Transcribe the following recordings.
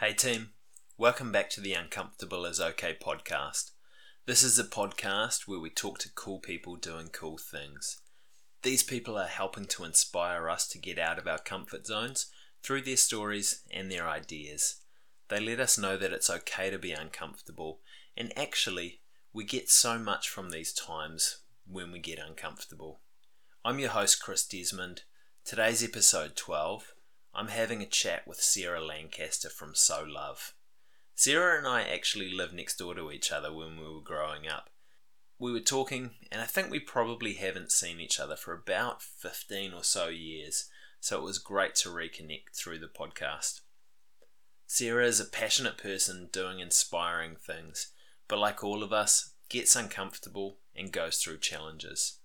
Hey, team. Welcome back to the Uncomfortable is Okay podcast. This is a podcast where we talk to cool people doing cool things. These people are helping to inspire us to get out of our comfort zones through their stories and their ideas. They let us know that it's okay to be uncomfortable, and actually, we get so much from these times when we get uncomfortable. I'm your host, Chris Desmond. Today's episode 12. I'm having a chat with Sarah Lancaster from So Love. Sarah and I actually lived next door to each other when we were growing up. We were talking, and I think we probably haven't seen each other for about 15 or so years, so it was great to reconnect through the podcast. Sarah is a passionate person doing inspiring things, but like all of us, gets uncomfortable and goes through challenges.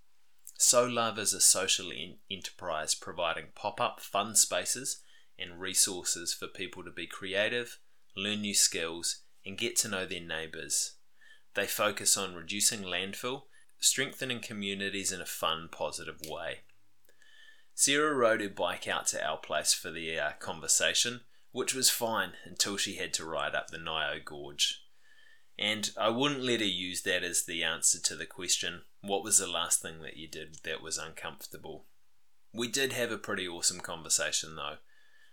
So Love is a social enterprise providing pop up fun spaces and resources for people to be creative, learn new skills, and get to know their neighbours. They focus on reducing landfill, strengthening communities in a fun, positive way. Sarah rode her bike out to our place for the uh, conversation, which was fine until she had to ride up the Nio Gorge. And I wouldn't let her use that as the answer to the question what was the last thing that you did that was uncomfortable? We did have a pretty awesome conversation though.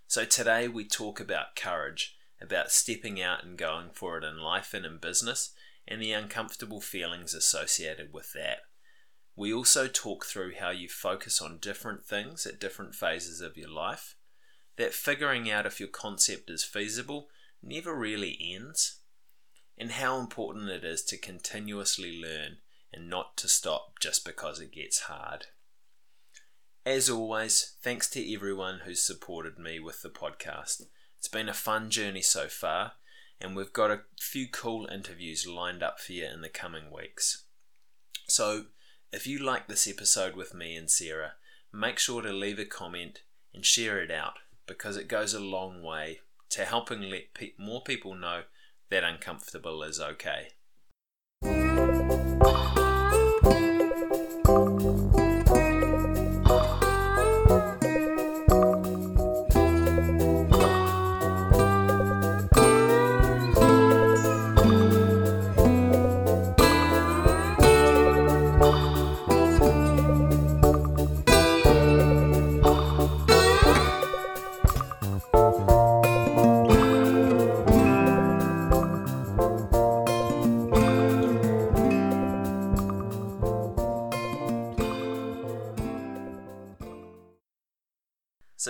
So today we talk about courage, about stepping out and going for it in life and in business, and the uncomfortable feelings associated with that. We also talk through how you focus on different things at different phases of your life, that figuring out if your concept is feasible never really ends, and how important it is to continuously learn and not to stop just because it gets hard. As always, thanks to everyone who's supported me with the podcast. It's been a fun journey so far, and we've got a few cool interviews lined up for you in the coming weeks. So, if you like this episode with me and Sarah, make sure to leave a comment and share it out because it goes a long way to helping let pe- more people know that uncomfortable is okay.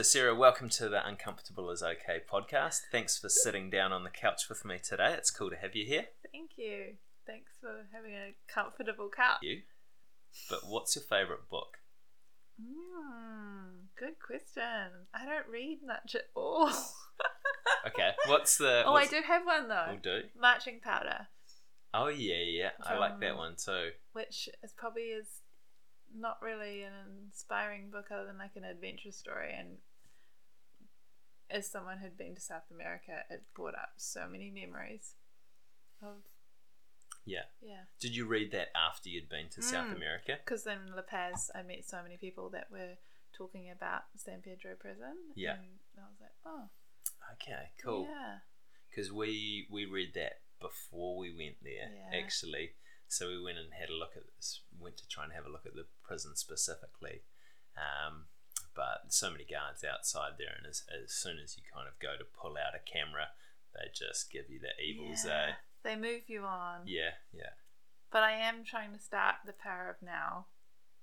Sarah, welcome to the Uncomfortable is Okay podcast. Thanks for sitting down on the couch with me today. It's cool to have you here. Thank you. Thanks for having a comfortable couch. You. But what's your favourite book? Mm, good question. I don't read much at all. okay. What's the. oh, what's, I do have one though. We'll do. Marching Powder. Oh, yeah, yeah. I like that one too. which is probably is not really an inspiring book other than like an adventure story and as someone who'd been to South America it brought up so many memories of Yeah. yeah Did you read that after you'd been to South Mm. America? because in La Paz I met so many people that were talking about San Pedro prison Yeah. and I was like oh Okay, cool. yeah Because we, we read that before we went there, Yeah. actually. So we went and had a look at this, went to try and have a look at the prison specifically. Um, but so many guards outside there, and as, as soon as you kind of go to pull out a camera, they just give you the evils, yeah. eh? they move you on Yeah, yeah. but I am trying to start The Power of Now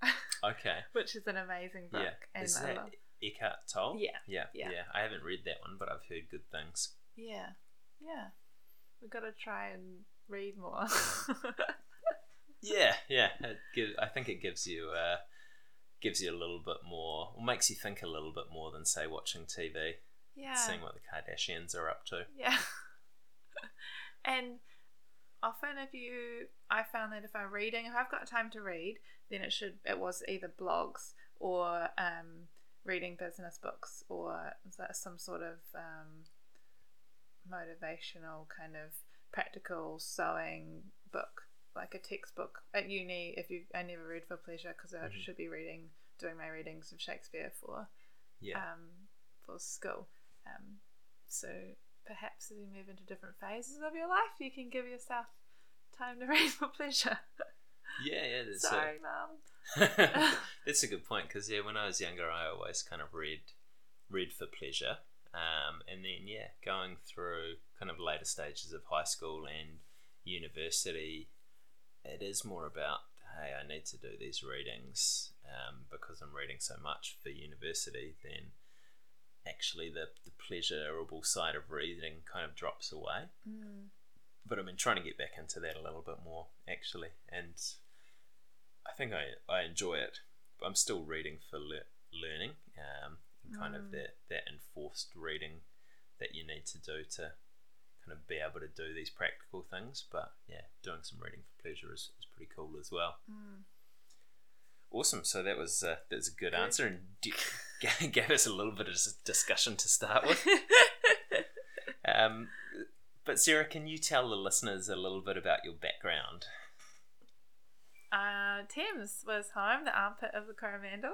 Okay. which is an amazing book Yeah. and Is I that love Eckhart Tolle? Yeah, yeah. yeah. Yeah. I haven't read that one, but I've heard good things. Yeah, yeah. We've got to try and read more. Yeah, yeah. It give, I think it gives you uh, gives you a little bit more, or makes you think a little bit more than say watching TV, yeah, seeing what the Kardashians are up to. yeah. and often, if you, I found that if I'm reading, if I've got time to read, then it should it was either blogs or um, reading business books or so- some sort of um, motivational kind of practical sewing book like a textbook at uni if you i never read for pleasure because i Mhm. should be reading doing my readings of shakespeare for Yeah, um, for school um, so perhaps as you move into different phases of your life, you can give yourself time to read for pleasure. Yeah, yeah. That's Sorry, mum. a, that's a good point because yeah, when I was younger, I always kind of read read for pleasure, um, and then yeah, going through kind of later stages of high school and university, it is more about hey, I need to do these readings um, because I'm reading so much for university. Then actually, the the pleasurable side of reading kind of drops away Mm. but I've been trying to get back into that a little bit more actually, and I think I, I enjoy it. But I'm still reading for le- learning, um, kind of Mm. that that enforced reading that you need to do to kind of be able to do these practical things. But yeah, doing some reading for pleasure is, is pretty cool as well. Mm. Awesome. So that was uh, that was a good Good. answer, and d- gave us a little bit of discussion to start with. Um, but Sarah, can you tell the listeners a little bit about your background? uh, Thames was home, the armpit of the Coromandel,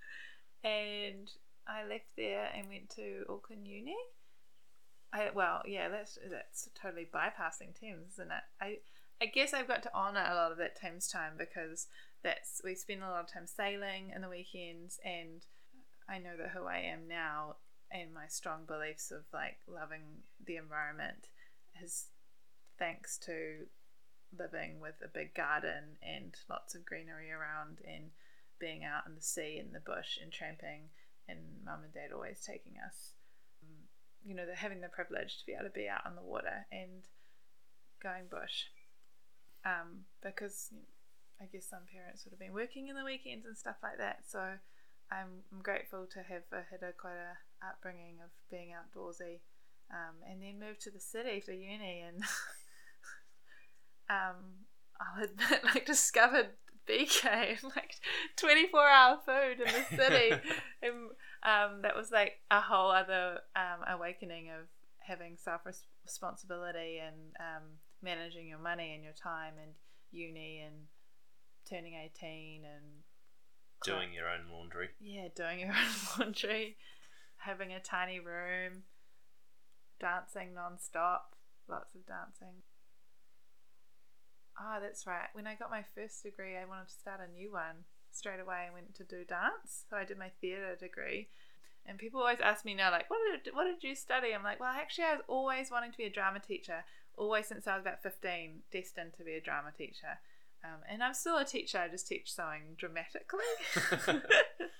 and I left there and went to Auckland Uni. I, well, yeah, that's that's totally bypassing Thames, isn't it? I I guess I've got to honour a lot of that Thames time because that's we spend a lot of time sailing in the weekends, and I know that who I am now and my strong beliefs of like loving the environment is thanks to living with a big garden and lots of greenery around and being out in the sea and the bush and tramping and mum and dad always taking us you know the, having the privilege to be able to be out on the water and going bush. Um, because you know, I guess some parents would have been working in the weekends and stuff like that. So I'm, I'm grateful to have had a quite a upbringing of being outdoorsy um, and then moved to the city for uni and um, I'll admit, like discovered BK like 24 hour food in the city. and um, that was like a whole other um, awakening of having self responsibility and um, managing your money and your time and uni and turning 18 and Doing your own laundry. yeah, doing your own laundry, having a tiny room, dancing non-stop, lots of dancing. Ah, that's right. When I got my first degree, I wanted to start a new one straight away. I went to do dance, so I did my theatre degree. And people always ask me now, like, what did what did you study? I'm like, well, actually, I was always wanting to be a drama teacher, always since I was about 15, destined to be a drama teacher. Um, and I'm still a teacher. I just teach sewing dramatically.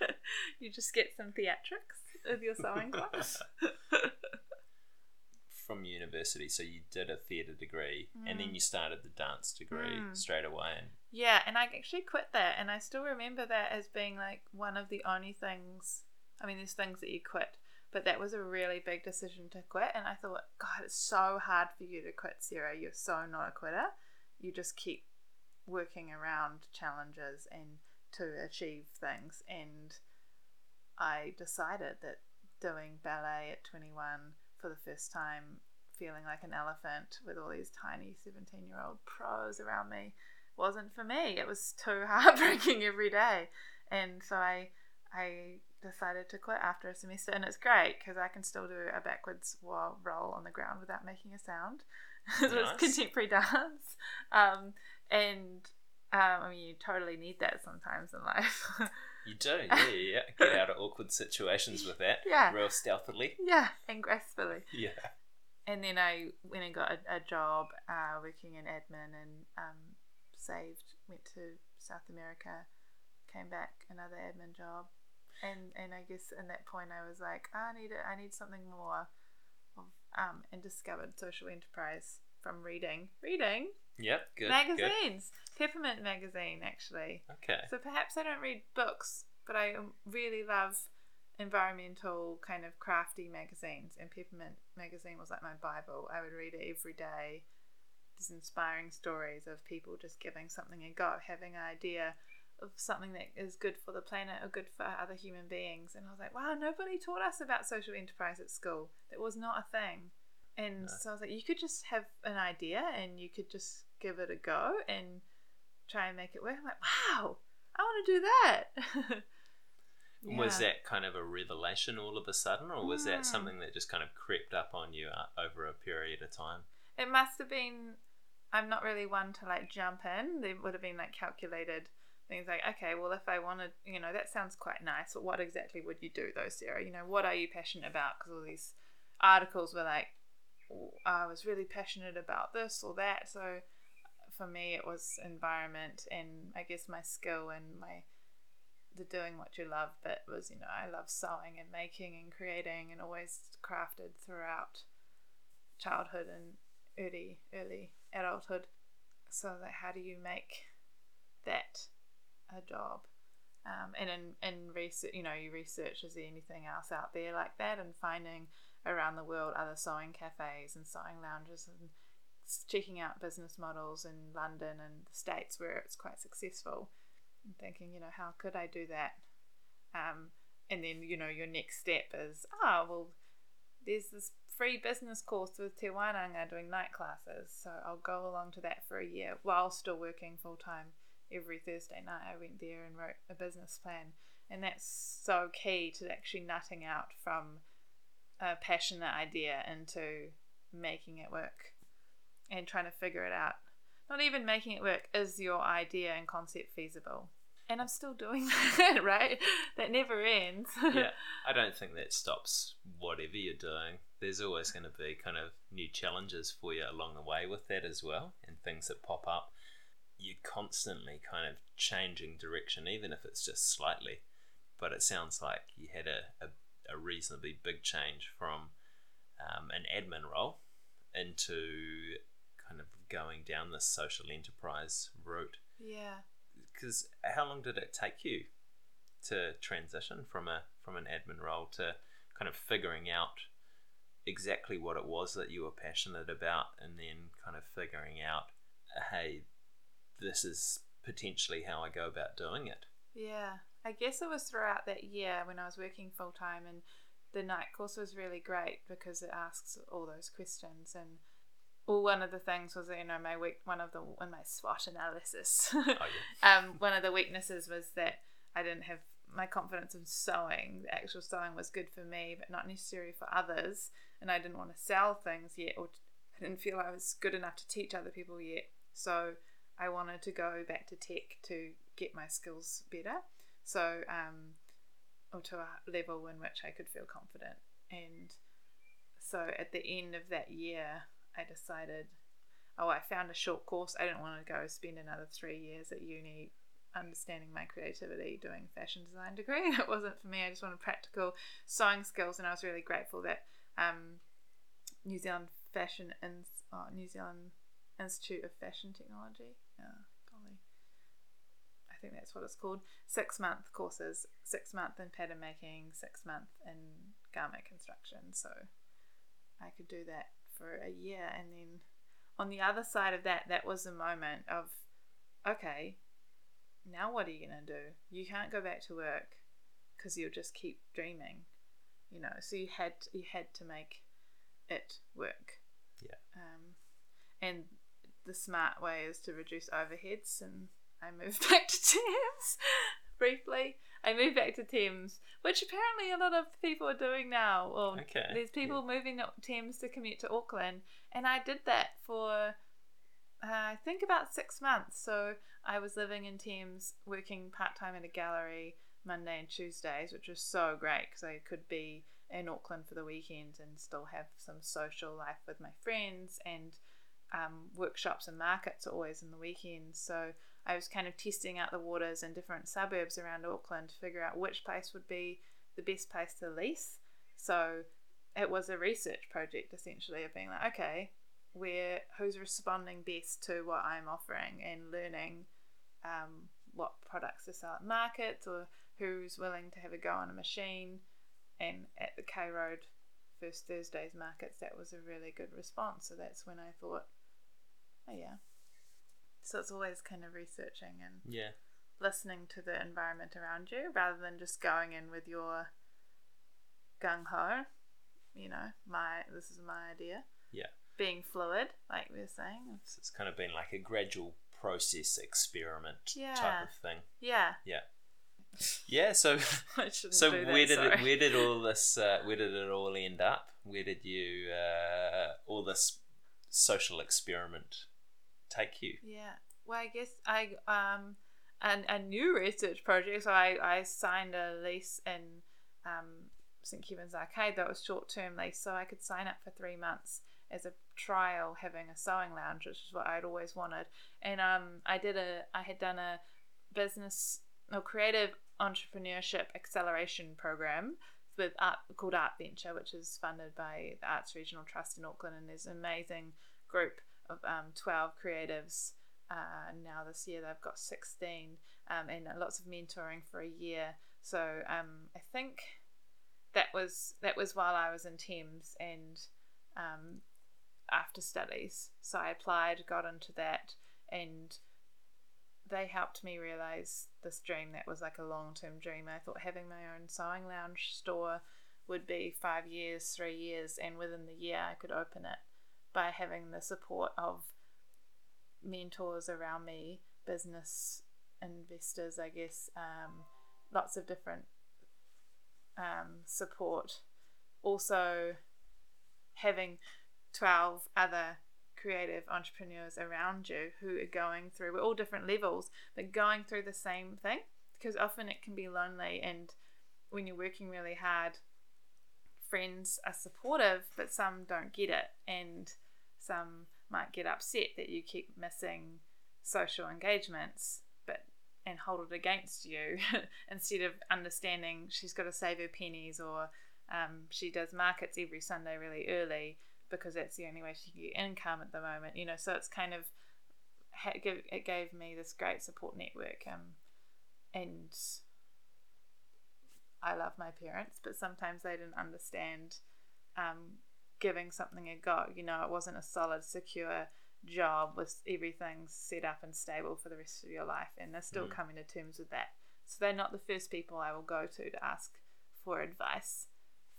you just get some theatrics of your sewing class. From university, so you did a theatre degree, and then Mm. you started the dance degree Mm. straight away. And Yeah, and I actually quit that, and I still remember that as being like one of the only things. I mean, there's things that you quit, but that was a really big decision to quit. And I thought, God, it's so hard for you to quit, Sarah. You're so not a quitter. You just keep working around challenges and to achieve things. And I decided that doing ballet at 21 for the first time, feeling like an elephant with all these tiny 17 year old pros around me, wasn't for me. It was too heartbreaking every day, and so I I decided to quit after a semester, and it's great because I can still do a backwards wa- roll on the ground without making a sound. so Nice. it's contemporary dance, um, and um, I mean you totally need that sometimes in life. you do, yeah, yeah. Get out of awkward situations with that, yeah, real stealthily. yeah, and gracefully. Yeah. and then I went and got a, a job uh, working in admin and um, saved, went to South America, came back, another admin job. And, and I guess in that point I was like, "Ah, I need a, I need something more, of, um, and discovered social enterprise from reading, reading Yep. Good. Good. magazines, Peppermint magazine actually. Okay. So perhaps I don't read books, but I really love environmental kind of crafty magazines. And Peppermint magazine was like my Bible. I would read it every day. These inspiring stories of people just giving something a go, having an idea of something that is good for the planet or good for other human beings. And I was like, wow, nobody taught us about social enterprise at school. That was not a thing. And No. so I was like, you could just have an idea and you could just give it a go and try and make it work. I'm like, wow, I want to do that. Was that kind of a revelation all of a sudden, or was that Mm. something that just kind of crept up on you uh, over a period of time? It must have been. I'm not really one to like jump in. There would have been like calculated things like, okay, well, if I wanted, you know, that sounds quite nice, but what exactly would you do though, Sarah? You know, what are you passionate about? Because all these articles were like, "Oh, I was really passionate about this or that. So for me, it was environment and I guess my skill and my the doing what you love bit was, you know, I love sewing and making and creating and always crafted throughout childhood and early early adulthood. So like how do you make that a job? Um, and in, in research, you know, you research is there anything else out there like that, and finding around the world other sewing cafes and sewing lounges and checking out business models in London and the States where it's quite successful, and thinking, you know, how could I do that? Um, and then you know your next step is, ah, well, there's this free business course with Te Wananga doing night classes, so I'll go along to that for a year while still working full time. Every Thursday night, I went there and wrote a business plan, and that's so key to actually nutting out from a passionate idea into making it work and trying to figure it out. Not even making it work is your idea and concept feasible. And I'm still doing that, right? That never ends. yeah, I don't think that stops whatever you're doing. There's always going to be kind of new challenges for you along the way with that as well, and things that pop up. You're constantly kind of changing direction, even if it's just slightly. But it sounds like you had a, a, a reasonably big change from um, an admin role into kind of going down this social enterprise route. yeah. Because how long did it take you to transition from a from an admin role to kind of figuring out exactly what it was that you were passionate about, and then kind of figuring out, hey, this is potentially how I go about doing it. Yeah, I guess it was throughout that year when I was working full time, and the night course was really great because it asks all those questions. And well, one of the things was, you know, my week, one of the in my SWOT analysis, Oh yeah, um, one of the weaknesses was that I didn't have my confidence in sewing. The actual sewing was good for me, but not necessary for others. And I didn't want to sell things yet, or I didn't feel I was good enough to teach other people yet. So I wanted to go back to tech to get my skills better. So, um, or to a level in which I could feel confident. And so at the end of that year, I decided, oh, I found a short course. I didn't want to go spend another three years at uni understanding my creativity doing fashion design degree. It wasn't for me. I just wanted practical sewing skills, and I was really grateful that um, New Zealand Fashion in oh, New Zealand Institute of Fashion Technology. Golly. I think that's what it's called. Six month courses, six month in pattern making, six month in garment construction. So I could do that for a year. And then on the other side of that, that was the moment of, okay, now what are you going to do? You can't go back to work because you'll just keep dreaming, you know. So you had you had to make it work. Yeah. Um, and the smart way is to reduce overheads, and I moved back to Thames briefly. I moved back to Thames, which apparently a lot of people are doing now. Well, Okay, there's people moving to Thames to commute to Auckland, and I did that for uh, I think about six months. So I was living in Thames, working part time at a gallery Monday and Tuesdays, which was so great because I could be in Auckland for the weekend and still have some social life with my friends and um, workshops and markets are always in the weekends. So I was kind of testing out the waters in different suburbs around Auckland to figure out which place would be the best place to lease. So it was a research project essentially of being like, okay, where who's responding best to what I'm offering and learning um, what products to sell at markets or who's willing to have a go on a machine. And at the K Road First Thursdays markets, that was a really good response. So that's when I thought, oh yeah. So it's always kind of researching and yeah, listening to the environment around you rather than just going in with your gung ho. You know, my this is my idea. yeah. Being fluid, like we were saying. So it's kind of been like a gradual process experiment Yeah. type of thing. Yeah. Yeah. Yeah. So so that, where did it, where did all this uh, where did it all end up? Where did you uh, all this social experiment take you? Yeah. Well, I guess I um and a new research project. So I, I signed a lease in um, St Kevin's Arcade that was short term lease, so I could sign up for three months as a trial having a sewing lounge, which is what I'd always wanted. And um, I did a I had done a business or creative entrepreneurship acceleration program with art called Art Venture, which is funded by the Arts Regional Trust in Auckland, and there's an amazing group um, 12 creatives. Uh, now this year they've got 16 um, and lots of mentoring for a year. So um, I think that was that was while I was in Thames and um, after studies. So I applied, got into that, and they helped me realize this dream that was like a long term dream. I thought having my own sewing lounge store would be five years, three years, and within the year I could open it by having the support of mentors around me, business investors, I guess, um, lots of different um, support. Also, having 12 other creative entrepreneurs around you who are going through, we're all different levels, but going through the same thing because often it can be lonely. And when you're working really hard, friends are supportive, but some don't get it. And some might get upset that you keep missing social engagements but and hold it against you instead of understanding she's got to save her pennies or um, she does markets every sunday really early because that's the only way she can get income at the moment you know so it's kind of it gave me this great support network um, and i love my parents but sometimes they didn't understand um, giving something a go. You know, it wasn't a solid, secure job with everything set up and stable for the rest of your life, and they're still Mm. coming to terms with that. So they're not the first people I will go to to ask for advice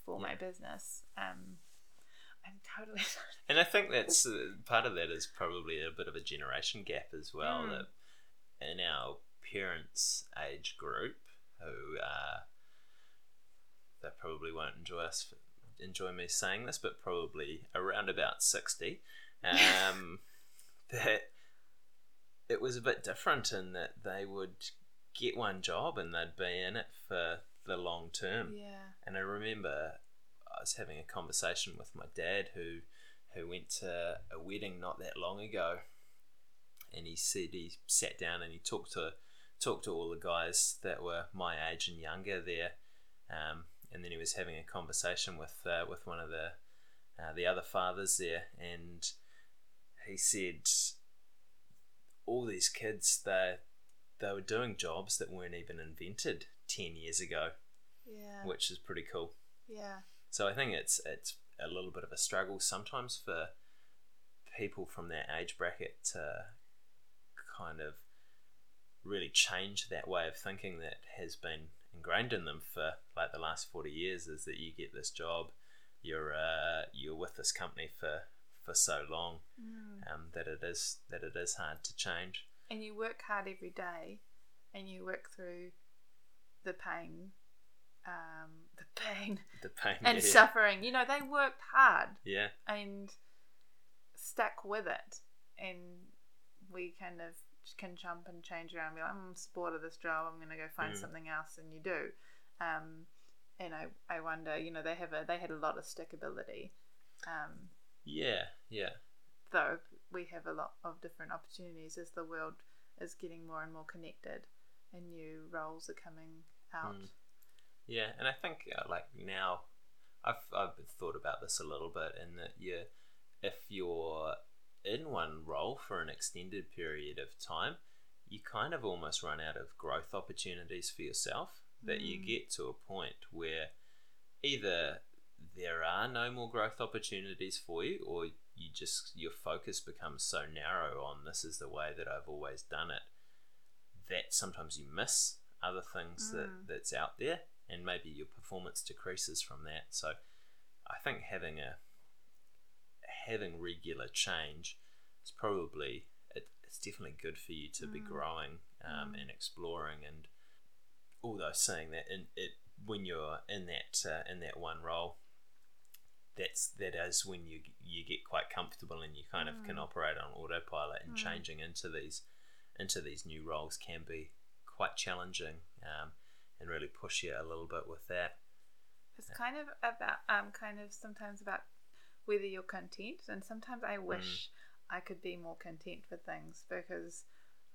for my business. Um, I'm totally. And I think that's uh, part of that is probably a bit of a generation gap as well. Mm. That in our parents' age group, who uh, they probably won't enjoy us enjoy me saying this, but probably around about sixty, um, that it was a bit different in that they would get one job and they'd be in it for the long term. yeah. And I remember I was having a conversation with my dad who who went to a wedding not that long ago and he said he sat down and he talked to talked to all the guys that were my age and younger there um, and then he was having a conversation with uh, with one of the uh, the other fathers there and he said all these kids they they were doing jobs that weren't even invented 10 years ago Yeah. which is pretty cool. Yeah. So I think it's it's a little bit of a struggle sometimes for people from that age bracket to kind of really change that way of thinking that has been ingrained in them for like the last 40 years is that you get this job you're uh, you're with this company for for so long Mm. um, that it is that it is hard to change And you work hard every day, and you work through the pain, um, the pain the pain and yeah. suffering. You know, they worked hard yeah and stuck with it, and we kind of can jump and change around. And be like, I'm bored of this job. I'm going to go find Mm. something else, and you do. Um, and I, I wonder, you know, they have a they had a lot of stickability. Um, yeah yeah though we have a lot of different opportunities as the world is getting more and more connected and new roles are coming out. Mm. Yeah, and I think uh, like now, I've I've thought about this a little bit, in that you, if you're in one role for an extended period of time, you kind of almost run out of growth opportunities for yourself. That you Mm. get to a point where either there are no more growth opportunities for you, or you just your focus becomes so narrow on this is the way that I've always done it that sometimes you miss other things Mm. that that's out there and maybe your performance decreases from that so i think having a having regular change it's probably it, it's definitely good for you to be Mm. growing um, Mm. and exploring and although saying that in it when you're in that uh, in that one role, that's that is when you you get quite comfortable and you kind of can Mm. operate on autopilot and Mm. changing into these into these new roles can be quite challenging um, and really push you a little bit with that. It's kind of about um kind of sometimes about whether you're content and sometimes I mm. wish I could be more content with things because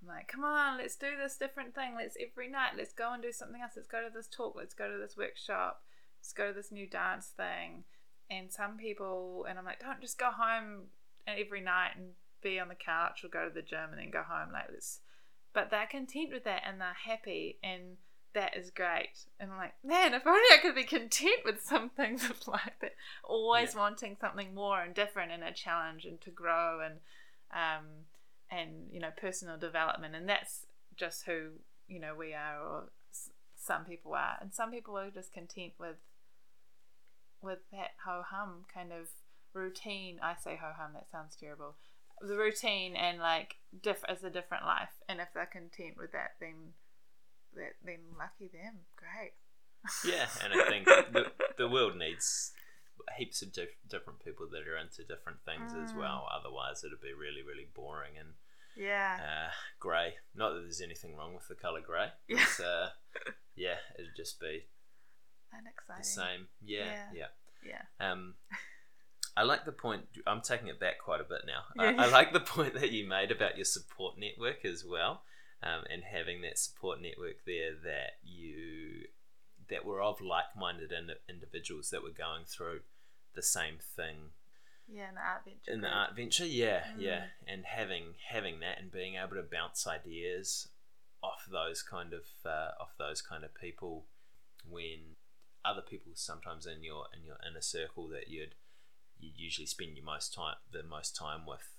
I'm like, come on, let's do this different thing. Let's every night, let's go and do something else. Let's go to this talk. Let's go to this workshop. Let's go to this new dance thing. And some people, and I'm like, don't just go home every night and be on the couch or go to the gym and then go home. Like, let's, but they're content with that and they're happy and that is great. And I'm like, man, if only I could be content with some things of like that. Always Yeah. wanting something more and different and a challenge and to grow and um and you know personal development and that's just who you know we are or s- some people are and some people are just content with with that ho hum kind of routine. I say ho hum, that sounds terrible. The routine and like diff as a different life, and if they're content with that, then then lucky them. Great. Yeah, and I think the, the world needs heaps of diff- different people that are into different things as Mm. well. Otherwise, it'd be really, really boring and Yeah. uh, grey. Not that there's anything wrong with the colour grey. Yeah. But, uh, yeah, it'd just be the same. Yeah, yeah. Yeah. Um, I like the point. I'm taking it back quite a bit now. Yeah. I, I like the point that you made about your support network as well, um, and having that support network there that you that were of like-minded in, individuals that were going through the same thing Yeah, in the art venture. in the art venture. Yeah, Mm. yeah, and having having that and being able to bounce ideas off those kind of uh, off those kind of people when other people sometimes in your in your inner circle that you'd you usually spend your most time the most time with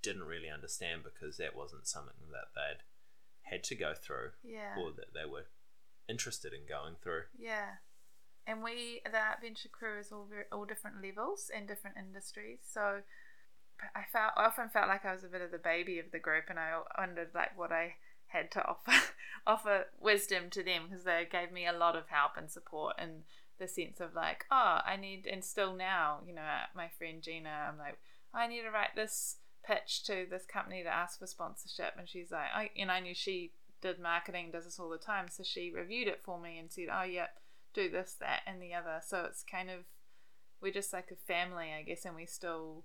didn't really understand because that wasn't something that they'd had to go through Yeah. or that they were interested in going through. Yeah. And we, the Art Venture crew, is all very, all different levels and different industries. So I felt, I often felt like I was a bit of the baby of the group, and I wondered like what I had to offer, offer wisdom to them because they gave me a lot of help and support and the sense of like, oh, I need, and still now, you know, my friend Gina, I'm like, I need to write this pitch to this company to ask for sponsorship, and she's like, I, and I knew she did marketing, does this all the time, so she reviewed it for me and said, oh, yeah, do this, that, and the other. So it's kind of, we're just like a family, I guess, and we still,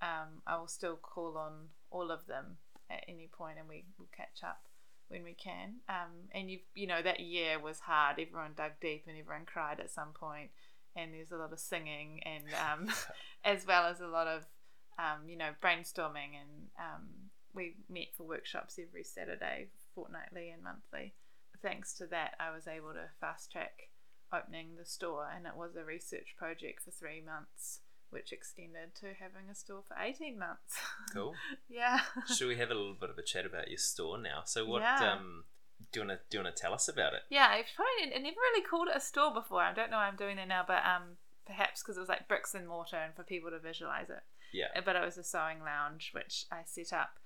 um, I will still call on all of them at any point, and we will catch up when we can. Um, and you, you know, that year was hard. Everyone dug deep, and everyone cried at some point, and there's a lot of singing, and um, as well as a lot of, um, you know, brainstorming, and um, we met for workshops every Saturday, fortnightly and monthly. Thanks to that, I was able to fast track opening the store, and it was a research project for three months, which extended to having a store for 18 months. Cool. yeah. Should we have a little bit of a chat about your store now? So what Yeah. um do you wanna do you wanna tell us about it? Yeah, I've probably I never really called it a store before. I don't know why I'm doing it now, but um, perhaps because it was like bricks and mortar and for people to visualize it. Yeah. Uh, But it was a sewing lounge, which I set up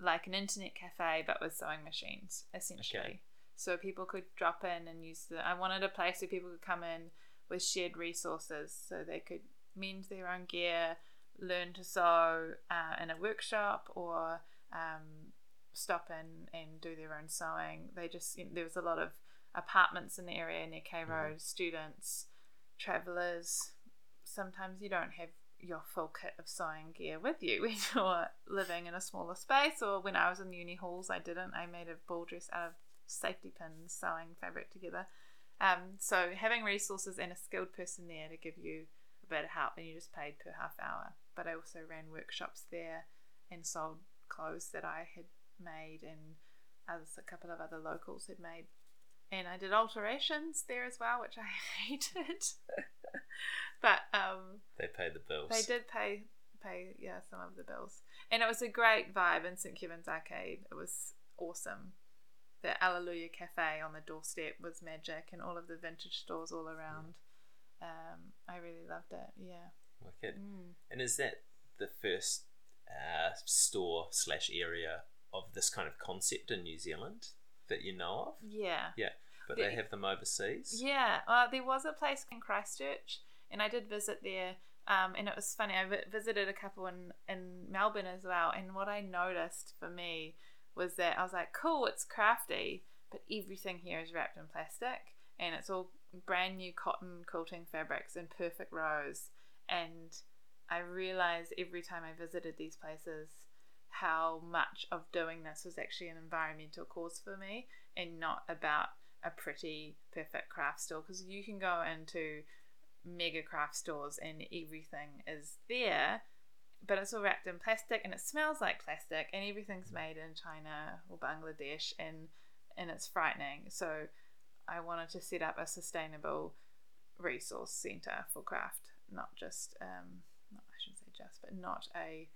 like an internet cafe, but with sewing machines, essentially. Okay. So people could drop in and use the. I wanted a place where people could come in with shared resources, so they could mend their own gear, learn to sew uh, in a workshop, or um, stop in and do their own sewing. They just there was a lot of apartments in the area near K Road, students, travelers. Sometimes you don't have your full kit of sewing gear with you when you're living in a smaller space. Or when I was in uni halls, I didn't. I made a ball dress out of safety pins, sewing fabric together. Um, so having resources and a skilled person there to give you a bit of help, and you just paid per half hour. But I also ran workshops there and sold clothes that I had made and others, a couple of other locals had made. And I did alterations there as well, which I hated. but um, They pay the bills. they did pay pay yeah some of the bills, and it was a great vibe in St Kevin's Arcade. It was awesome. The Alleluya Cafe on the doorstep was magic, and all of the vintage stores all around. Um, I really loved it. Yeah. Wicked. Mm. And is that the first uh, store slash area of this kind of concept in New Zealand that you know of? Yeah. Yeah. But The- they have them overseas. Yeah, uh, there was a place in Christchurch, and I did visit there. Um, and it was funny. I visited a couple in in Melbourne as well. And what I noticed for me was that I was like, "Cool, it's crafty, but everything here is wrapped in plastic, and it's all brand new cotton quilting fabrics in perfect rows." And I realized every time I visited these places how much of doing this was actually an environmental cause for me and not about a pretty perfect craft store because you can go into mega craft stores and everything is there but it's all wrapped in plastic and it smells like plastic and everything's made in China or Bangladesh and and it's frightening. So I wanted to set up a sustainable resource center for craft not just um not, I shouldn't say just but not a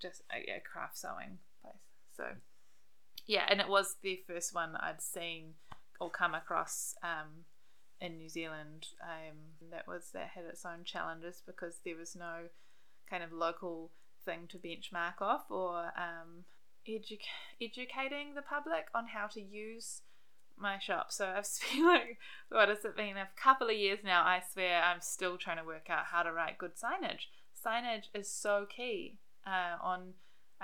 just a, a craft sewing place. So yeah, and it was the first one I'd seen or come across um, in New Zealand. Um, that was that had its own challenges because there was no kind of local thing to benchmark off or um, edu- educating the public on how to use my shop. So I've spent like what has it been a couple of years now? I swear I'm still trying to work out how to write good signage. Signage is so key uh, on.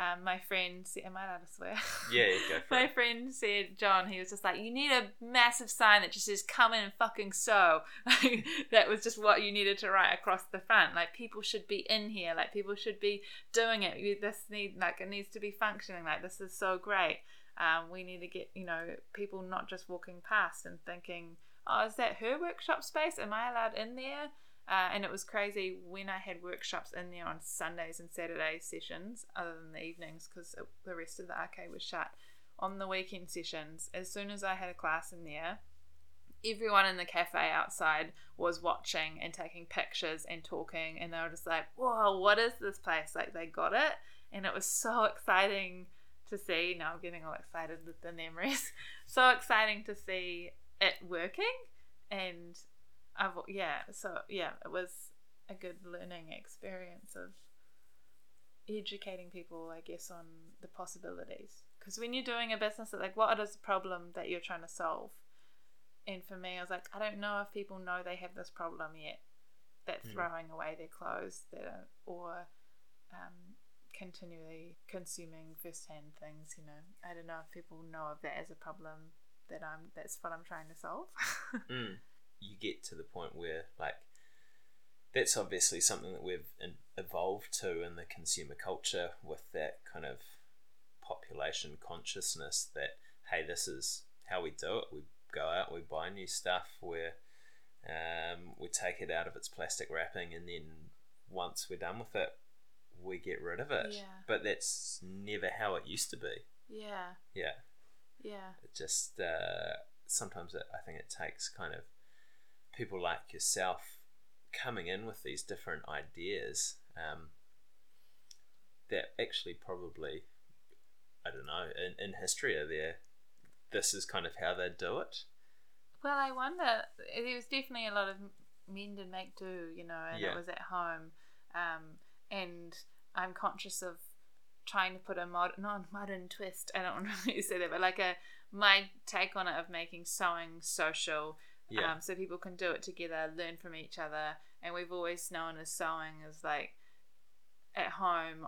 Um, my friend said, Am I allowed to swear? Yeah, go for My it. friend said, John, he was just like, You need a massive sign that just says, Come in and fucking sew. that was just what you needed to write across the front. Like, people should be in here. Like, people should be doing it. You- This need, like, it needs to be functioning. Like, this is so great. Um, we need to get, you know, people not just walking past and thinking, Oh, is that her workshop space? Am I allowed in there? Uh, and it was crazy when I had workshops in there on Sundays and Saturday sessions, other than the evenings, because the rest of the arcade was shut. On the weekend sessions, as soon as I had a class in there, everyone in the cafe outside was watching and taking pictures and talking, and they were just like, "Whoa, what is this place?" Like they got it, and it was so exciting to see. Now I'm getting all excited with the memories. so exciting to see it working, and I've yeah. So yeah, it was a good learning experience of educating people, I guess, on the possibilities. Because when you're doing a business, it's like, what is the problem that you're trying to solve? And for me, I was like, I don't know if people know they have this problem yet. That Mm. throwing away their clothes, that are, or um, continually consuming first-hand things. You know, I don't know if people know of that as a problem that I'm. That's what I'm trying to solve. Mm. You get to the point where, like, that's obviously something that we've evolved to in the consumer culture with that kind of population consciousness that, hey, this is how we do it. We go out, we buy new stuff, where um, we take it out of its plastic wrapping, and then once we're done with it, we get rid of it. Yeah. But that's never how it used to be. yeah, Yeah. yeah, it just uh, sometimes it, I think it takes kind of people like yourself coming in with these different ideas um, that actually probably I don't know in, in history are there this is kind of how they do it Well, I wonder. There was definitely a lot of mend and make do, you know, and Yeah. it was at home. Um, and I'm conscious of trying to put a mod, not modern twist. I don't want to say that, but like a my take on it of making sewing social, yeah. Um, so people can do it together, learn from each other. And we've always known as sewing as like at home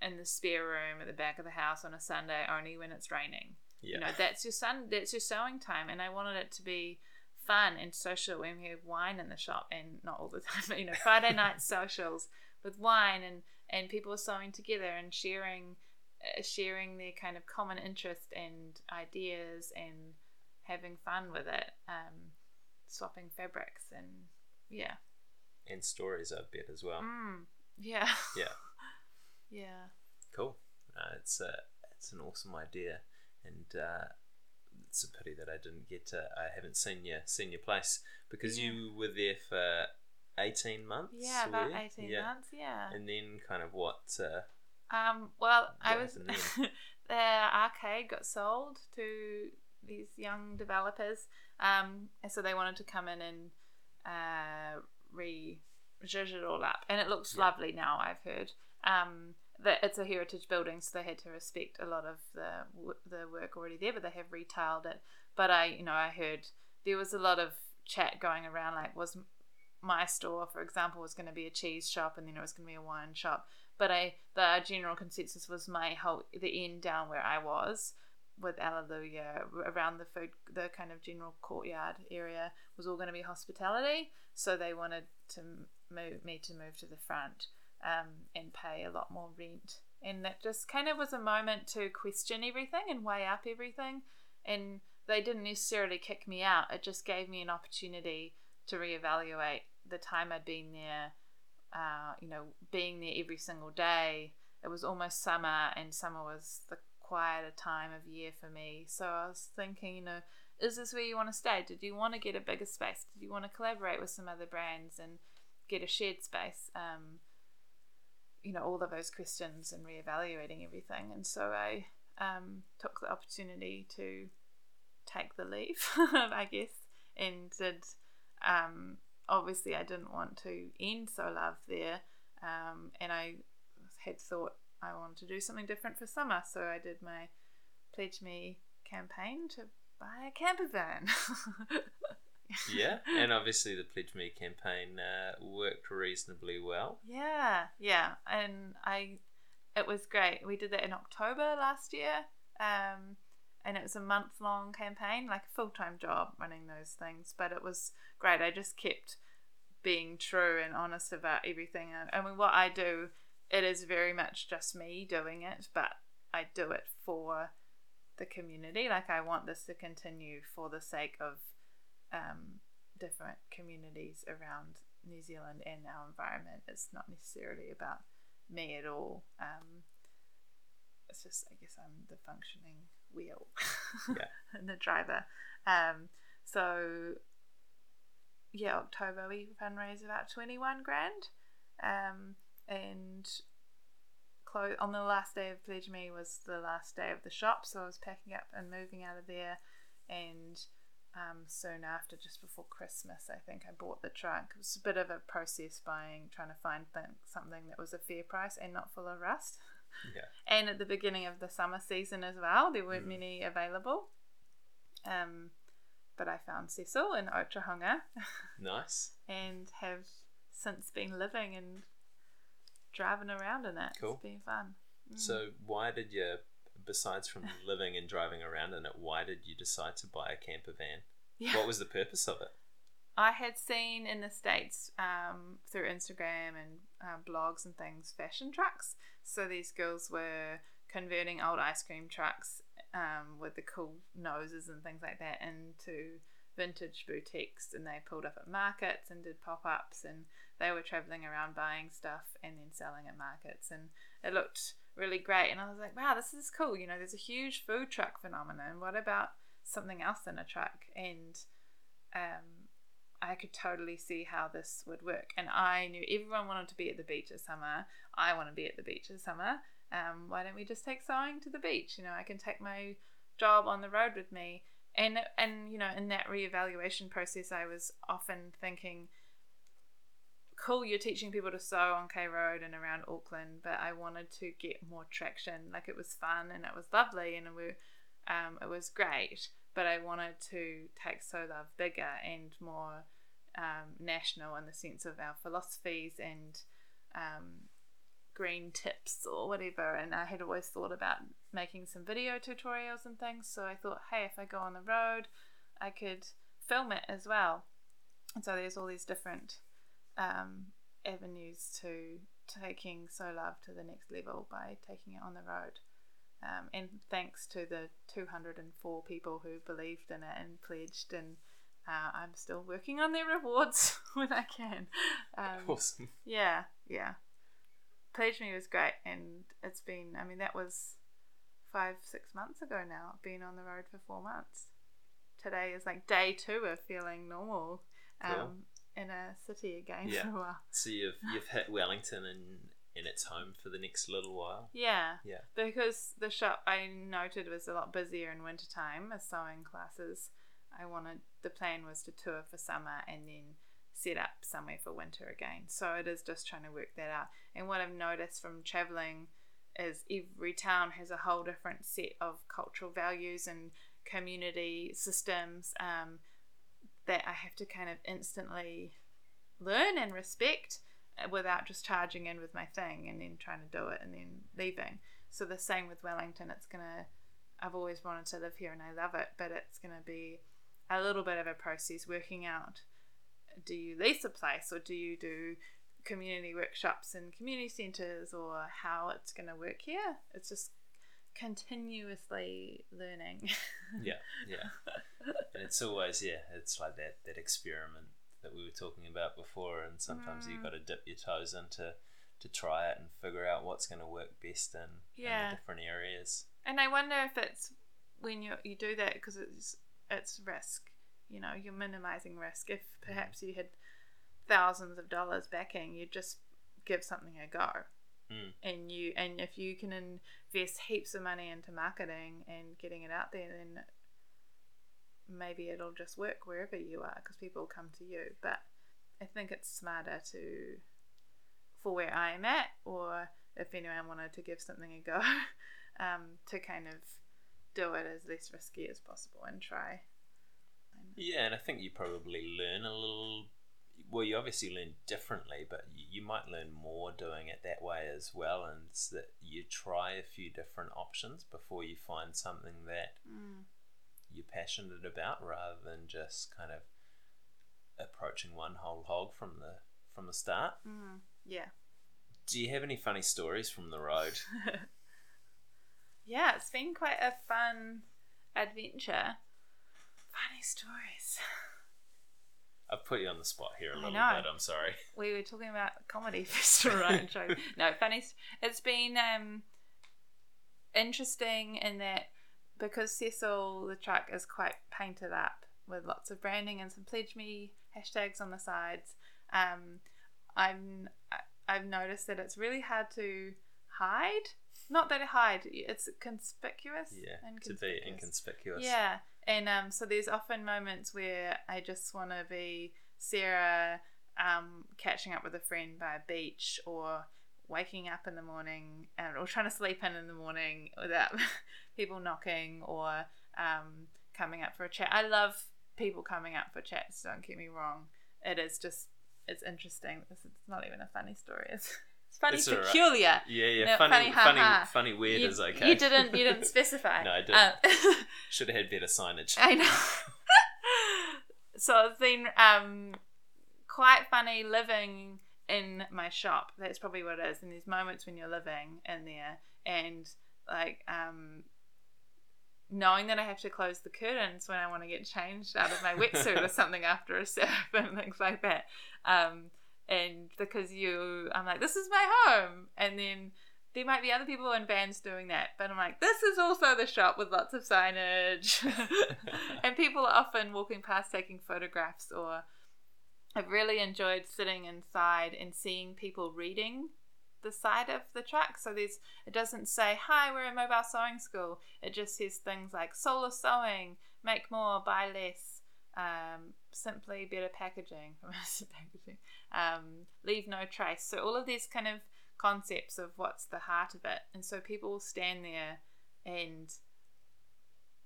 in the spare room at the back of the house on a Sunday, only when it's raining. Yeah. you know that's your sun that's your sewing time. And i wanted it to be fun and social when we have wine in the shop and not all the time but you know friday night socials with wine and and people are sewing together and sharing uh, sharing their kind of common interest and ideas and having fun with it. Um swapping fabrics and yeah. And stories I bet as well. Mm, yeah. Yeah. Yeah. Cool. Uh, it's a it's an awesome idea and uh, it's a pity that I didn't get to I haven't seen your seen your place because Yeah. you were there for 18 months yeah about 18 yeah. months yeah. And then kind of what uh, Um, well, I was the arcade got sold to these young developers, um, and so they wanted to come in and uh, re zhuzh it all up, and it looks Yeah. lovely now. I've heard. Um, that it's a heritage building, so they had to respect a lot of the the work already there, but they have retiled it. But I, you know, I heard there was a lot of chat going around, like was my store, for example, was going to be a cheese shop, and then it was going to be a wine shop. But I, the general consensus was my whole the end down where I was with Alleluya around the food, the kind of general courtyard area was all going to be hospitality. So they wanted to move me to move to the front um, and pay a lot more rent. And that just kind of was a moment to question everything and weigh up everything. And they didn't necessarily kick me out, it just gave me an opportunity to reevaluate the time I'd been there, uh, you know, being there every single day. It was almost summer, and summer was the quieter time of year for me. So I was thinking, you know, is this where you want to stay? Did you want to get a bigger space? Did you want to collaborate with some other brands and get a shared space? Um, you know, all of those questions and reevaluating everything. And so I um, took the opportunity to take the leave, I guess, and did. Um, obviously, I didn't want to end Sew Love there, um, and I had thought I wanted to do something different for summer, so I did my Pledge Me campaign to buy a camper van. yeah, and obviously the Pledge Me campaign uh, worked reasonably well. Yeah, yeah, and I, it was great. We did that in October last year, um, and it was a month long campaign, like a full time job running those things. But it was great. I just kept being true and honest about everything. I mean, what I do, it is very much just me doing it, but I do it for the community. Like I want this to continue for the sake of um, different communities around New Zealand and our environment. It's not necessarily about me at all. Um, it's just, I guess, I'm the functioning wheel yeah. and the driver. Um, so, yeah, October we fundraise about 21 grand. Um, and close on the last day of Pledge Me was the last day of the shop, so I was packing up and moving out of there. And um, soon after, just before Christmas, I think I bought the truck. It was a bit of a process buying, trying to find th- something that was a fair price and not full of rust. Yeah. And at the beginning of the summer season as well, there weren't Mm. many available. Um, but I found Cecil in Otahonga Nice. and have since been living and driving around in it. Cool. It's been fun. Mm. So why did you, besides from living and driving around in it, why did you decide to buy a camper van? yeah. What was the purpose of it? I had seen in the States um, through Instagram and uh, blogs and things fashion trucks. So these girls were converting old ice cream trucks um, with the cool noses and things like that into vintage boutiques. And they pulled up at markets and did pop ups. And they were traveling around buying stuff and then selling at markets. And it looked really great. And I was like, wow, this is cool. You know, there's a huge food truck phenomenon. What about something else in a truck? And um, I could totally see how this would work. And I knew everyone wanted to be at the beach this summer. I want to be at the beach this summer. Um, why don't we just take sewing to the beach? You know, I can take my job on the road with me. And and you know, in that reevaluation process, I was often thinking, cool, you're teaching people to sew on K Road and around Auckland, but I wanted to get more traction. Like it was fun and it was lovely and it, um, it was great but I wanted to take Sew Love bigger and more um, national in the sense of our philosophies and um, green tips or whatever. And I had always thought about making some video tutorials and things. So I thought, hey, if I go on the road, I could film it as well. And so there's all these different um, avenues to taking Sew Love to the next level by taking it on the road. Um, and thanks to the 204 people who believed in it and pledged, and uh, I'm still working on their rewards when I can. Um, Awesome. yeah, yeah. Pledge Me was great, and it's been, I mean, that was five, six months ago now. I've been on the road for four months. Today is like day two of feeling normal um, Cool. in a city again Yeah. for a while. So you've you've hit Wellington and and it's home for the next little while. Yeah. Yeah. Because the shop I noted was a lot busier in wintertime as sewing classes. I wanted the plan was to tour for summer and then set up somewhere for winter again. So it is just trying to work that out. And what I've noticed from traveling is every town has a whole different set of cultural values and community systems um, that I have to kind of instantly learn and respect uh, without just charging in with my thing and then trying to do it and then leaving. So the same with Wellington. It's gonna. I've always wanted to live here and I love it, but it's gonna be a little bit of a process working out. Do you lease a place or do you do community workshops and community centres or how it's going to work here? It's just continuously learning. yeah, yeah. And it's always yeah, it's like that that experiment that we were talking about before, and sometimes Mm. you've got to dip your toes into to try it and figure out what's going to work best in, in Yeah. the different areas. And I wonder if it's when you you do that because it's it's risk. You know, you're minimizing risk. If perhaps you had thousands of dollars backing, you'd just give something a go. Mm. And you and if you can invest heaps of money into marketing and getting it out there, then maybe it'll just work wherever you are because people will come to you. But I think it's smarter to, for where I am at, or if anyone wanted to give something a go, um, to kind of do it as less risky as possible and try. Yeah, and I think you probably learn a little. Well, you obviously learn differently, but you, you might learn more doing it that way as well, and it's that you try a few different options before you find something that Mm. you're passionate about, rather than just kind of approaching one whole hog from the from the start. Mm. Yeah. Do you have any funny stories from the road? yeah, it's been quite a fun adventure. Funny stories. I've put you on the spot here a little bit. I'm sorry. we were talking about comedy festival right. No, funny. It's been um interesting in that because Cecil the truck is quite painted up with lots of branding and some pledge me hashtags on the sides. Um, I'm I've noticed that it's really hard to hide. Not that it hide. It's conspicuous. Yeah, and to be inconspicuous. Yeah, and um, so there's often moments where I just want to be Sarah, um, catching up with a friend by a beach, or waking up in the morning, and, or trying to sleep in in the morning without people knocking, or um, coming up for a chat. I love people coming up for chats. Don't get me wrong. It is just it's interesting. It's, it's not even a funny story. It's it's funny, It's all right. peculiar. Yeah, yeah. No, funny, funny, funny, funny, weird you, is okay. You didn't. You didn't specify. No, I didn't. Um, Should have had better signage. I know. so it's been um, quite funny living in my shop. That's probably what it is. And there's moments when you're living in there and like um, knowing that I have to close the curtains when I want to get changed out of my wetsuit or something after a surf and things like that. Um, and because you, I'm like, this is my home. And then there might be other people in bands doing that, but I'm like, this is also the shop with lots of signage. and people are often walking past taking photographs, or I've really enjoyed sitting inside and seeing people reading the side of the truck. So there's, it doesn't say, hi, we're a mobile sewing school. It just says things like solar sewing, make more, buy less. Um, simply better packaging, packaging, um, leave no trace. So all of these kind of concepts of what's the heart of it. And so people stand there and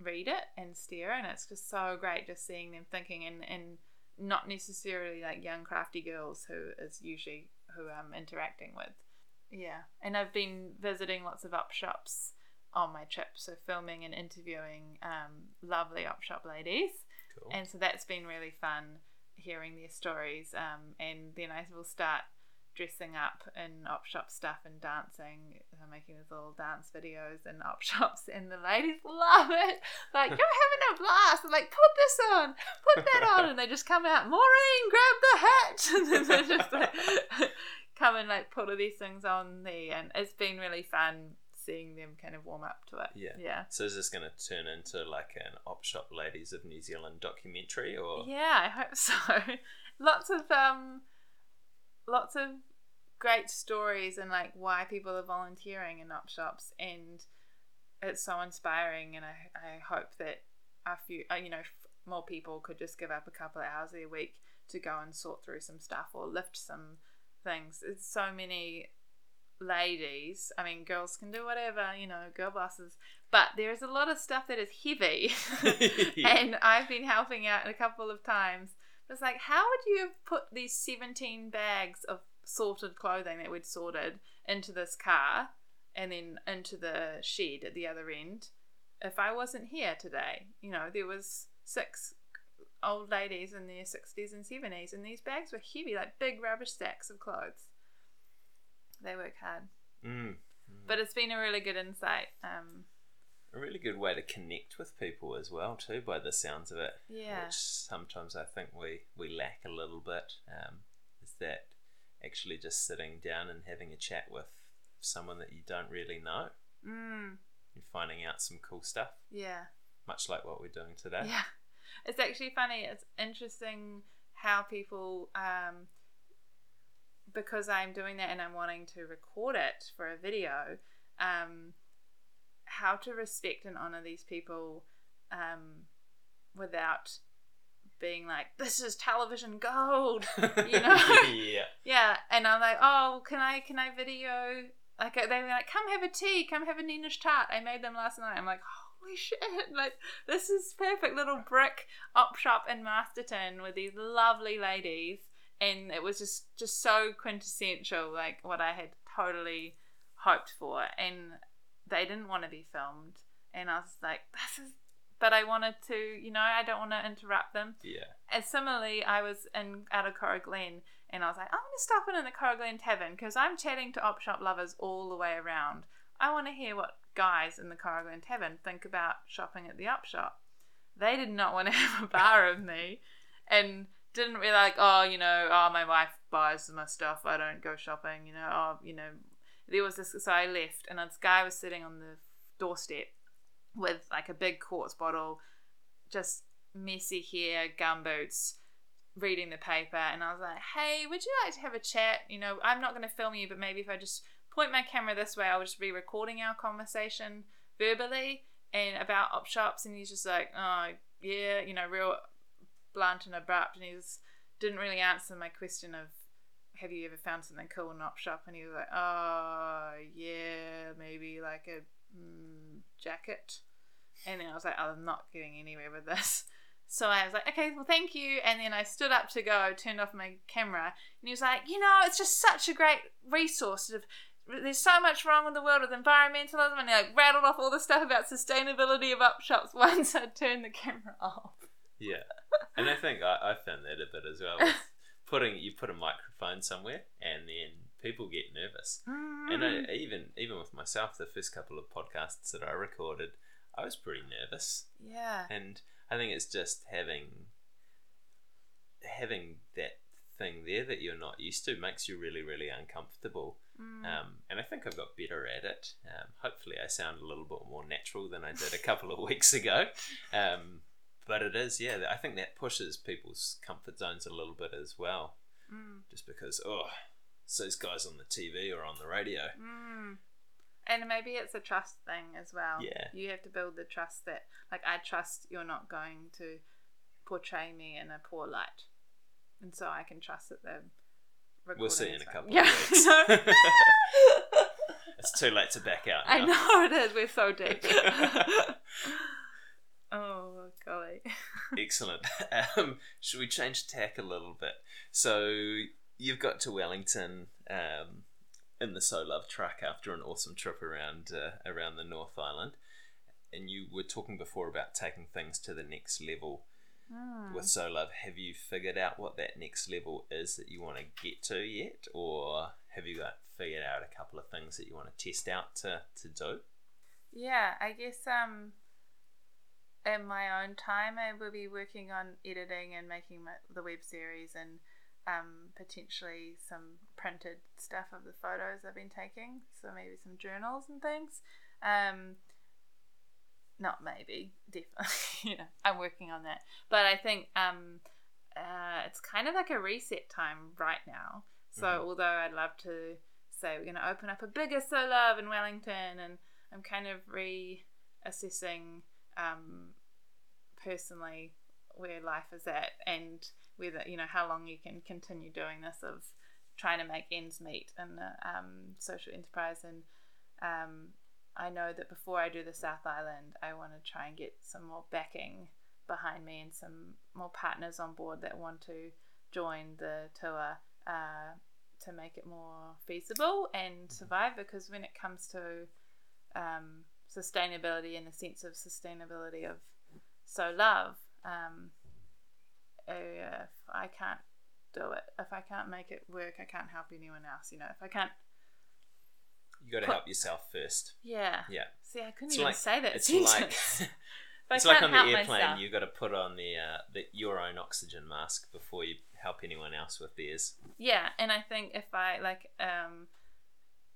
read it and stare, and it's just so great just seeing them thinking and, and not necessarily like young crafty girls who is usually who I'm interacting with. Yeah. And I've been visiting lots of op shops on my trip, so filming and interviewing um, lovely op shop ladies. Cool. And so that's been really fun hearing their stories. Um, and then I will start dressing up in op shop stuff and dancing. I'm making these little dance videos in op shops, and the ladies love it. Like, you're having a blast. I'm like, put this on, put that on. And they just come out, Maureen, grab the hat. And then they just like come and like put all these things on there. And it's been really fun seeing them kind of warm up to it. Yeah. Yeah. So is this going to turn into like an op shop ladies of New Zealand documentary, or Yeah, I hope so. lots of um, lots of great stories and like why people are volunteering in op shops, and it's so inspiring. And I I hope that a few uh, you know f- more people could just give up a couple of hours a week to go and sort through some stuff or lift some things. It's so many ladies. I mean, girls can do whatever, you know, girl bosses. But there's a lot of stuff that is heavy. and I've been helping out a couple of times. It's like, how would you put these 17 bags of sorted clothing that we'd sorted into this car and then into the shed at the other end if I wasn't here today? You know, there was six old ladies in their 60s and 70s and these bags were heavy, like big rubbish sacks of clothes. They work hard. Mm. But it's been a really good insight. Um, A really good way to connect with people as well, too, by the sounds of it. yeah. Which sometimes I think we, we lack a little bit. Um, is that actually just sitting down and having a chat with someone that you don't really know Mm, and finding out some cool stuff, yeah. much like what we're doing today. Yeah. It's actually funny. It's interesting how people, um, because I'm doing that and I'm wanting to record it for a video, um, how to respect and honor these people um, without being like, this is television gold. You know? yeah. Yeah, and I'm like, oh, can I can I video? Like they were like, come have a tea, come have a Nina's tart. I made them last night. I'm like, holy shit! Like this is perfect little brick op shop in Masterton with these lovely ladies, and it was just just so quintessential, like what I had totally hoped for. And they didn't want to be filmed, and I was like, this is. But I wanted to, you know, I don't want to interrupt them. Yeah. And similarly, I was in out of Cora Glen, and I was like, I'm going to stop in in the Cora Glen Tavern because I'm chatting to op shop lovers all the way around. I want to hear what guys in the Cora Glen Tavern think about shopping at the op shop. They did not want to have a bar of me, and didn't really like, oh, you know, oh, my wife buys my stuff. I don't go shopping. You know, oh, you know, there was this. So I left, and this guy was sitting on the doorstep with like a big quartz bottle, just messy hair, gumboots, reading the paper, and I was like, "Hey, would you like to have a chat? You know, I'm not going to film you, but maybe if I just point my camera this way, I'll just be recording our conversation verbally and about op shops." And he's just like, "Oh, yeah," you know, real blunt and abrupt, and he was didn't really answer my question of. Have you ever found something cool in an op shop? And he was like, "Oh, yeah, maybe like a mm, jacket." And then I was like, I'm not getting anywhere with this. So I was like, okay, well, thank you. And then I stood up to go, turned off my camera, and he was like, you know, it's just such a great resource. Of, there's so much wrong with the world with environmentalism, and he like rattled off all the stuff about sustainability of up shops once I turned the camera off. Yeah. And I think I, I found that a bit as well. Putting you put a microphone somewhere and then people get nervous. And Mm. I, even even with myself, the first couple of podcasts that I recorded, I was pretty nervous. yeah, And I think it's just having having that thing there that you're not used to makes you really really uncomfortable. Mm. Um, and I think I've got better at it. Um, hopefully, I sound a little bit more natural than I did a couple of weeks ago. Um, but it is, yeah. I think that pushes people's comfort zones a little bit as well, Mm. just because oh, it's those guys on the TV or on the radio. Mm. And maybe it's a trust thing as well. Yeah. You have to build the trust that, like, I trust you're not going to portray me in a poor light. And so I can trust that the We'll see in a couple yeah, of weeks. It's too late to back out. I know it is. We're so deep. oh, golly. Excellent. Um, should we change tack a little bit? So you've got to Wellington um, in the Sew Love truck after an awesome trip around uh, around the North Island, and you were talking before about taking things to the next level Hmm. with Sew Love. Have you figured out what that next level is that you want to get to yet, or have you got figured out a couple of things that you want to test out to to do? Yeah, I guess um, in my own time, I will be working on editing and making my, the web series and um, potentially some printed stuff of the photos I've been taking. So maybe some journals and things. Um, not maybe, definitely. you know, I'm working on that. But I think um, uh, it's kind of like a reset time right now. So Mhm. although I'd love to say we're going to open up a bigger Sew Love in Wellington, and I'm kind of reassessing um, personally where life is at and whether you know how long you can continue doing this of trying to make ends meet in the um, social enterprise. And um, I know that before I do the South Island, I want to try and get some more backing behind me and some more partners on board that want to join the tour uh, to make it more feasible and survive. Because when it comes to um, sustainability in the sense of sustainability of Sew Love, um, if I can't do it, if I can't make it work, I can't help anyone else. You know, if I can't You got to Put- help yourself first. yeah. Yeah. See, I couldn't It's even like- say that It's sentence. like it's like on the airplane. myself. You got to put on the uh, the your own oxygen mask before you help anyone else with theirs. Yeah, and I think if I like um,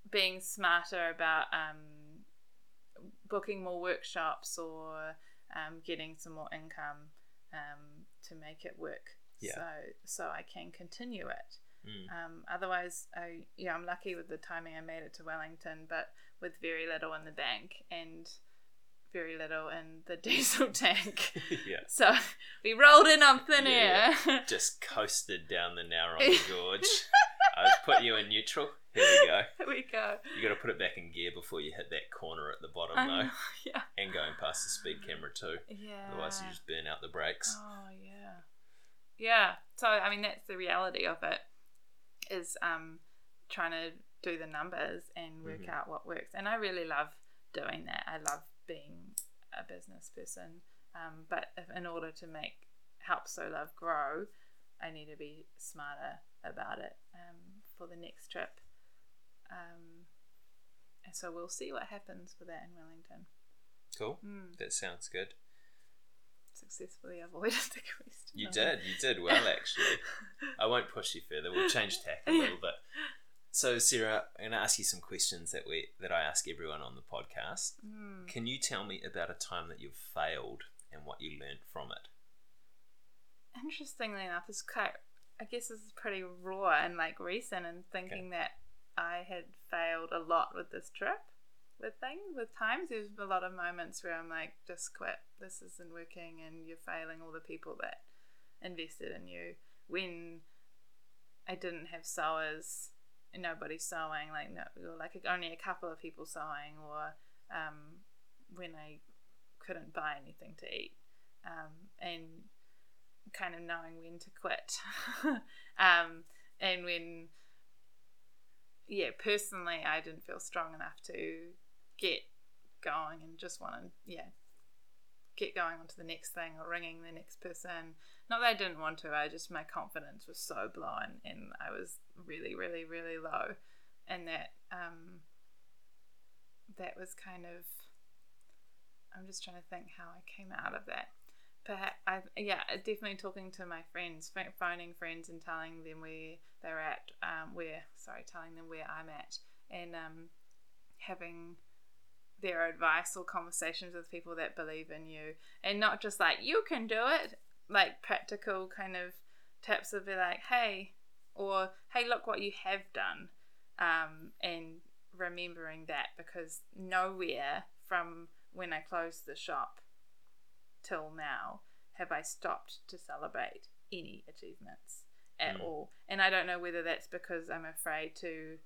being smarter about um, booking more workshops or um, getting some more income um, to make it work, Yeah. so so I can continue it. Mm. Um, otherwise, I yeah, I'm lucky with the timing. I made it to Wellington, but with very little in the bank and very little in the diesel tank. yeah. So we rolled in on thin Yeah, air. Just coasted down the Ngauranga Gorge. I've put you in neutral. Here we go. Here we go. You got to put it back in gear before you hit that corner at the bottom, I though, know, yeah. and going past the speed camera too. Yeah. Otherwise, you just burn out the brakes. Oh yeah. Yeah. So I mean that's the reality of it is um trying to do the numbers and work Mhm. out what works. And I really love doing that. I love being a business person. Um, but if, in order to make help Sew Love grow, I need to be smarter about it um, for the next trip. Um, and so we'll see what happens with that in Wellington. Cool. Mm, That sounds good. successfully avoided the question. You did. You did well, actually. I won't push you further. We'll change tack a little bit. So, Sarah, I'm going to ask you some questions that we that I ask everyone on the podcast. Mm. Can you tell me about a time that you've failed and what you learned from it? Interestingly enough, it's quite. I guess this is pretty raw and like recent, and thinking that I had failed a lot with this trip, with things, with times. There's a lot of moments where I'm like, just quit. This isn't working, and you're failing all the people that invested in you. When I didn't have sewers, and nobody sewing, like no, or like only a couple of people sewing, or um, when I couldn't buy anything to eat, um, and kind of knowing when to quit. um, and when, yeah, personally, I didn't feel strong enough to get going and just want to, yeah, get going on to the next thing or ringing the next person. Not that I didn't want to, I just, my confidence was so blown and I was really, really, really low. And that, um, that was kind of, I'm just trying to think how I came out of that perhaps I yeah definitely talking to my friends phoning friends and telling them where they're at um, where sorry telling them where I'm at and um, having their advice or conversations with people that believe in you and not just like you can do it like practical kind of tips of be like hey or hey look what you have done um, and remembering that because nowhere from when I closed the shop till now have I stopped to celebrate any achievements at Mm. all. And I don't know whether that's because I'm afraid to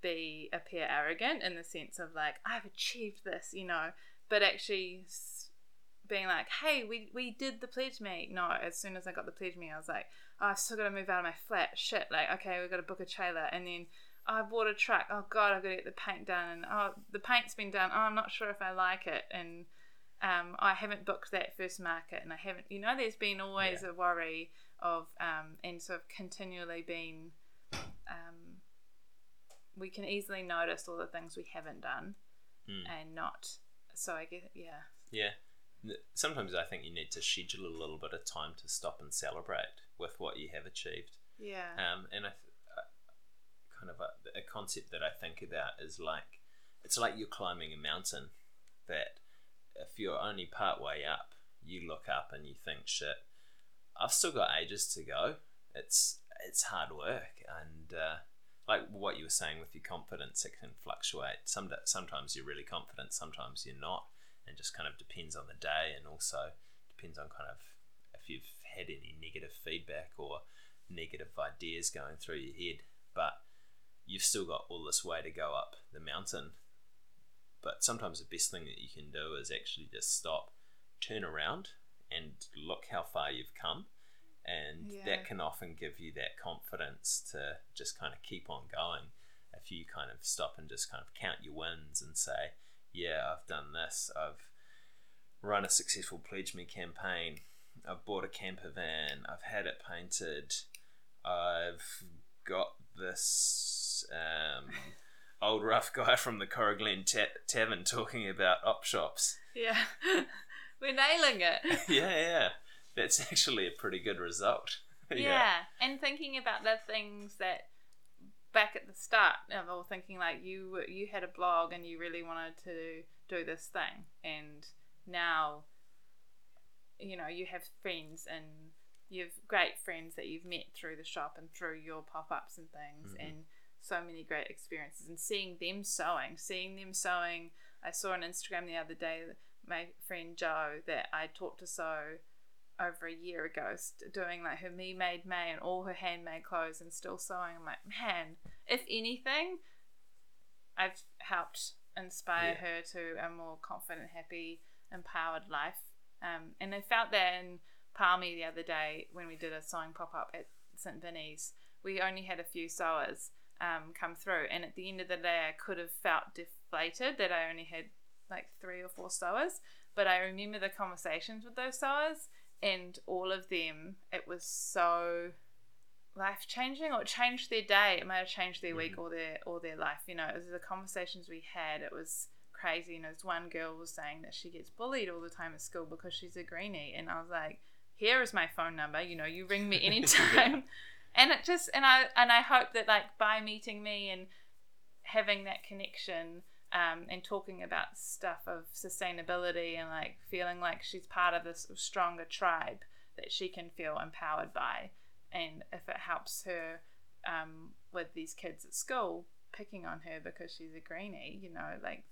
be appear arrogant in the sense of like I've achieved this, you know, but actually being like, hey, we we did the Pledge Me. No, as soon as I got the Pledge Me, I was like, oh, I've still got to move out of my flat. Shit, like okay, we've got to book a trailer, and then oh, I bought a truck. Oh god, I've got to get the paint done, and oh, the paint's been done. Oh, I'm not sure if I like it, and um, I haven't booked that first market, and I haven't. You know, there's been always Yeah. a worry of um, and sort of continually being. Um, we can easily notice all the things we haven't done Mm. and not. So I guess yeah. Yeah. Sometimes I think you need to schedule a little bit of time to stop and celebrate with what you have achieved. Yeah. Um, and I, th- uh, kind of a, a concept that I think about is like it's like you're climbing a mountain. That if you're only part way up, you look up and you think, "Shit, I've still got ages to go." It's it's hard work, and uh, like what you were saying with your confidence, it can fluctuate. Some sometimes you're really confident, sometimes you're not, and just kind of depends on the day, and also depends on kind of if you've had any negative feedback or negative ideas going through your head but you've still got all this way to go up the mountain. But sometimes the best thing that you can do is actually just stop, turn around, and look how far you've come. And Yeah. that can often give you that confidence to just kind of keep on going. If you kind of stop and just kind of count your wins and say, Yeah, I've done this, I've run a successful Pledge Me campaign, I've bought a camper van, I've had it painted, I've got this um, old rough guy from the Corriglen ta- Tavern talking about op shops. Yeah. We're nailing it. yeah, yeah, that's actually a pretty good result. yeah. and thinking about the things that back at the start, of all thinking like you you had a blog and you really wanted to do this thing, and now, you know, you have friends and you have great friends that you've met through the shop and through your pop ups and things, Mhm. and so many great experiences, and seeing them sewing, seeing them sewing. I saw on Instagram the other day my friend Joe that I taught to sew over a year ago, doing like her me made May and all her handmade clothes and still sewing. I'm like, man, if anything, I've helped inspire Yeah. her to a more confident, happy, empowered life. Um, and I felt that in Palmy the other day when we did a sewing pop up at St. Vinny's. We only had a few sewers um, come through, and at the end of the day, I could have felt deflated that I only had like three or four sewers. But I remember the conversations with those sewers, and all of them, it was so life changing, or it changed their day. It might have changed their week or their or their life. You know, it was the conversations we had. It was crazy. You know, this one girl was saying that she gets bullied all the time at school because she's a greenie, and I was like, "Here is my phone number. You know, you ring me anytime." and it just and I and I hope that like by meeting me and having that connection um, and talking about stuff of sustainability and like feeling like she's part of this stronger tribe that she can feel empowered by and if it helps her um, with these kids at school picking on her because she's a greenie you know like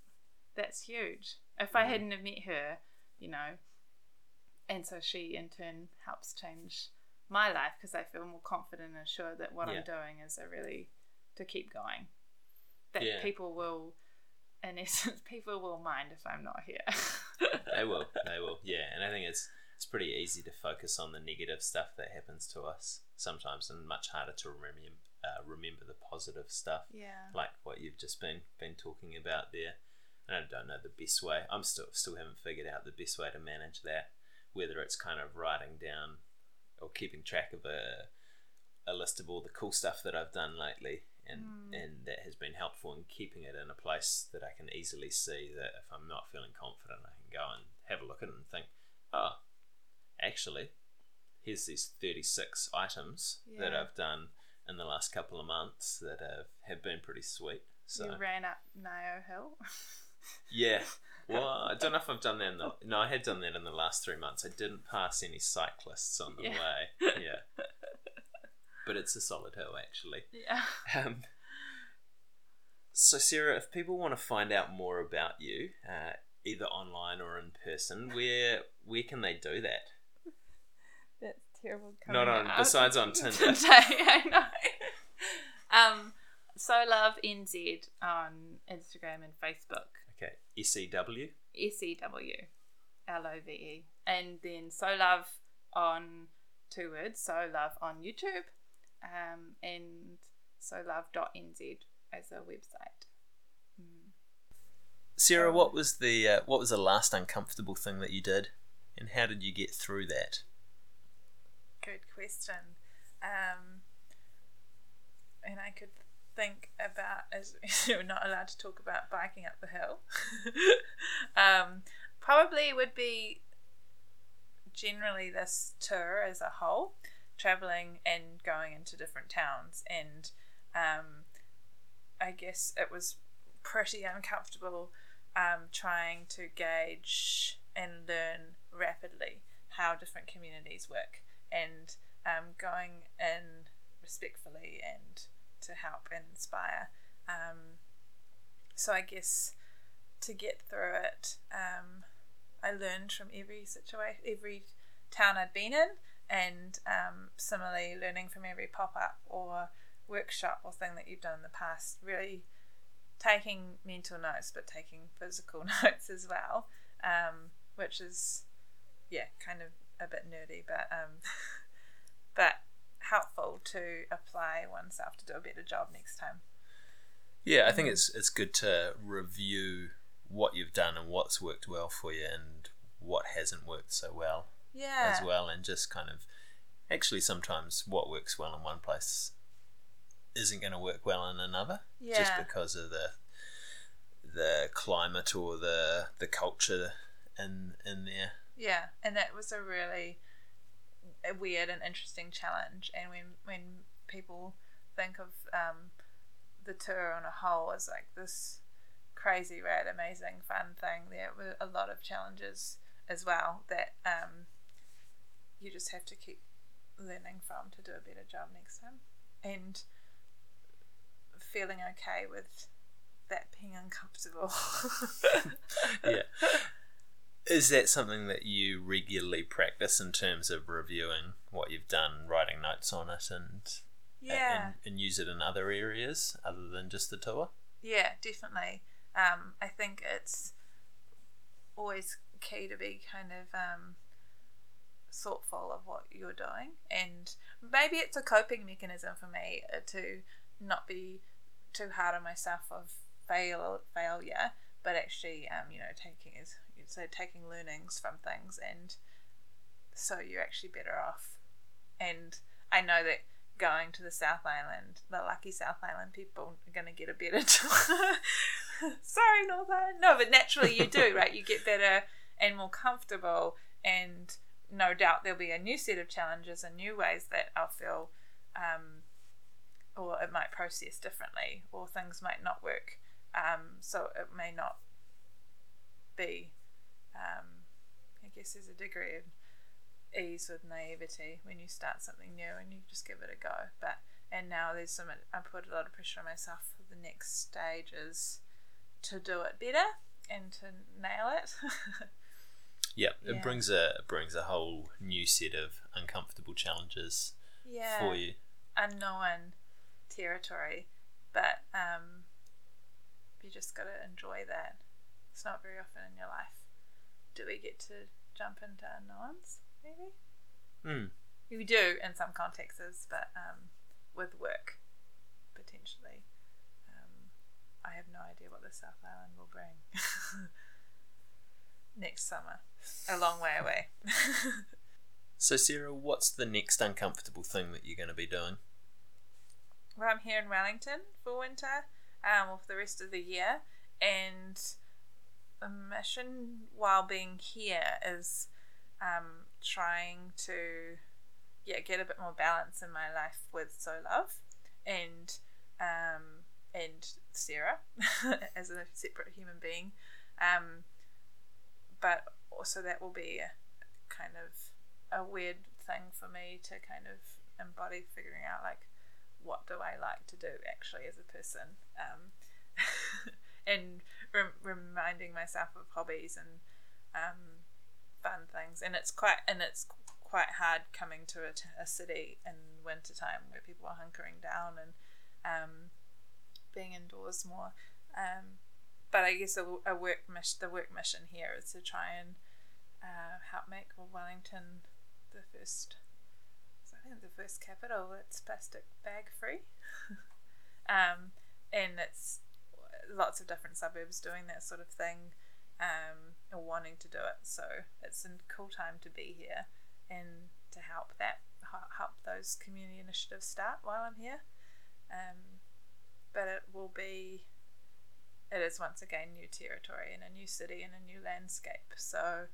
that's huge if i Mhm. hadn't have met her you know and so she in turn helps change my life because i feel more confident and sure that what Yeah. i'm doing is a really to keep going that Yeah. people will in essence people will mind if i'm not here they will, they will, yeah. And I think it's it's pretty easy to focus on the negative stuff that happens to us sometimes, and much harder to remember uh, remember the positive stuff. yeah like what you've just been been talking about there. And I don't know the best way. I'm still still haven't figured out the best way to manage that. Whether it's kind of writing down or keeping track of a a list of all the cool stuff that I've done lately, and Mm. and that has been helpful in keeping it in a place that I can easily see that if I'm not feeling confident, I can go and have a look at it and think, oh, actually, here's these 36 items that I've done in the last couple of months that have, have been pretty sweet. So you ran up Ngaio Hill. yeah, well, I don't know if I've done that in the no, I had done that in the last three months. I didn't pass any cyclists on the Yeah. way. Yeah, but it's a solid hill actually. yeah. Um, so Sarah, if people want to find out more about you, uh, either online or in person, where where can they do that? That's terrible. Not on- out besides on Tinder. Today, I know. Um, Sew Love NZ on Instagram and Facebook. Okay, E SEW. S E W L O V E, and then sew love on two words. Sew Love on YouTube, um, and sew love.nz as a website. Mm. Sarah, what was the uh, what was the last uncomfortable thing that you did, and how did you get through that? Good question. Um, and I could think about as you're not allowed to talk about biking up the hill. um, probably would be generally this tour as a whole, traveling and going into different towns, and um, I guess it was pretty uncomfortable um, trying to gauge and learn rapidly how different communities work and um, going in respectfully and to help and inspire. Um, so I guess to get through it, um, I learned from every situation, every town I'd been in, and um, similarly learning from every pop up or workshop or thing that you've done in the past, really taking mental notes but taking physical notes as well, um, which is yeah, kind of a bit nerdy, but um, but helpful to apply oneself to do a better job next time. Yeah, I think it's it's good to review what you've done and what's worked well for you and what hasn't worked so well Yeah. as well, and just kind of actually sometimes what works well in one place isn't going to work well in another, Yeah. just because of the the climate or the the culture in in there. Yeah, and that was a really a weird and interesting challenge. And when when people think of um, the tour on a whole as like this crazy, rad, amazing, fun thing, there were a lot of challenges as well that um, you just have to keep learning from to do a better job next time, and feeling okay with that being uncomfortable. Yeah. Is that something that you regularly practice in terms of reviewing what you've done, writing notes on it, and yeah. and, and use it in other areas other than just the tour? Yeah, definitely. Um, I think it's always key to be kind of um, thoughtful of what you're doing, and maybe it's a coping mechanism for me uh, to not be too hard on myself of fail failure, but actually, um, you know, taking is so taking learnings from things, and so you're actually better off. And I know that going to the South Island, the lucky South Island people are going to get a better. Sorry, Northern. No, but naturally you do, right? You get better and more comfortable, and no doubt there'll be a new set of challenges and new ways that I'll feel, um, or it might process differently, or things might not work. Um, so it may not be. Um, There's a degree of ease with naivety when you start something new and you just give it a go. But and now there's some I put a lot of pressure on myself for the next stages to do it better and to nail it. Yeah, it brings a it brings a whole new set of uncomfortable challenges yeah, for you. unknown territory, but um, you just got to enjoy that. It's not very often in your life. Do we get to jump into unknowns? Maybe. Mm. We do in some contexts, but um, with work, potentially. Um, I have no idea what the South Island will bring next summer. A long way away. So, Sarah, what's the next uncomfortable thing that you're going to be doing? well, I'm here in Wellington for winter, um, or for the rest of the year, and mission while being here is um, trying to yeah get a bit more balance in my life with Sew Love and um, and Sarah as a separate human being, um, but also that will be a kind of a weird thing for me to kind of embody figuring out like what do I like to do actually as a person? Um, and rem- reminding myself of hobbies and um, fun things. And it's quite and it's quite hard coming to a, t- a city in winter time where people are hunkering down and um, being indoors more. Um, but I guess a, a work mission the work mission here is to try and uh, help make Wellington the first I think the first capital? That's plastic bag free. um, and it's lots of different suburbs doing that sort of thing um, or wanting to do it. So it's a cool time to be here and to help that help those community initiatives start while I'm here. Um, but it will be it is once again new territory and a new city and a new landscape. So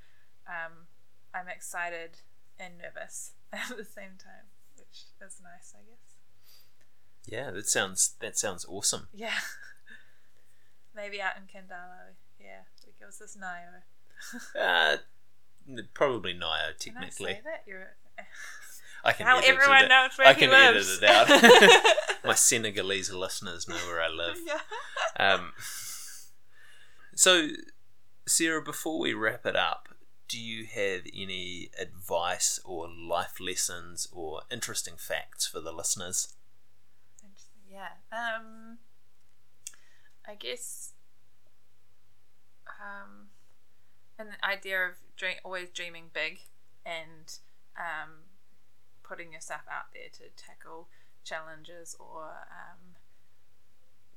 um, I'm excited and nervous at the same time, which is nice, I guess. Yeah, that sounds that sounds awesome. Yeah. Maybe out in Khandallah. Yeah, gives us Ngaio. Uh, probably Ngaio, Can I technically. say that? You're I can how everyone knows where I he can lives. edit it out. My Senegalese listeners know where I live. yeah. Um, so, Sarah, before we wrap it up, do you have any advice or life lessons or interesting facts for the listeners? Interesting yeah. Um, I guess, um, the idea of dream, always dreaming big and um, putting yourself out there to tackle challenges or um,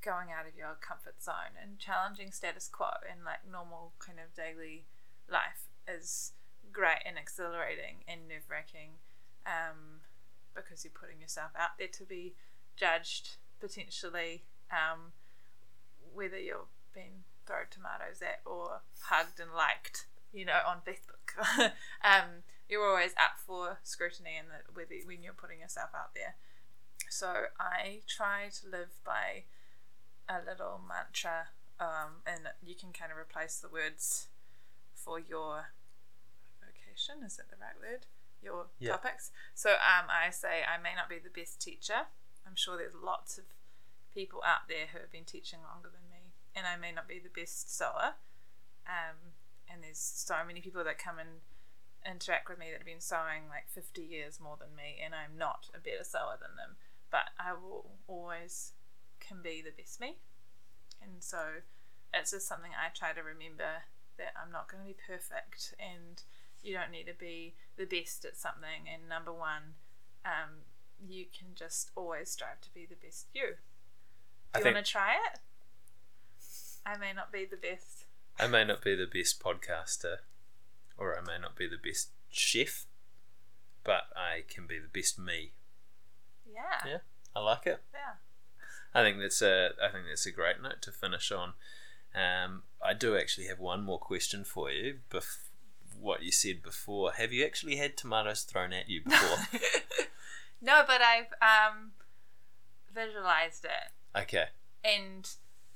going out of your comfort zone and challenging status quo and like normal kind of daily life is great and exhilarating and nerve wracking um, because you're putting yourself out there to be judged potentially um, whether you're being thrown tomatoes at or hugged and liked you know on facebook. Um, you're always up for scrutiny and whether when you're putting yourself out there. So i try to live by a little mantra um, and you can kind of replace the words for your vocation. Is that the right word? Your Yeah. topics. So um, i say i may not be the best teacher. I'm sure there's lots of people out there who have been teaching longer than me and i may not be the best sewer um, and there's so many people that come and interact with me that have been sewing like 50 years more than me and i'm not a better sewer than them. But i will always can be the best me. And so it's just something i try to remember that i'm not going to be perfect and you don't need to be the best at something and number one um, you can just always strive to be the best you do you think want to try it i may not be the best I may not be the best podcaster, or I may not be the best chef, but I can be the best me. yeah Yeah, I like it. yeah I think that's a I think that's a great note to finish on. Um, I do actually have one more question for you. Bef- what you said before, have you actually had tomatoes thrown at you before? no, but I've um, visualized it, okay, and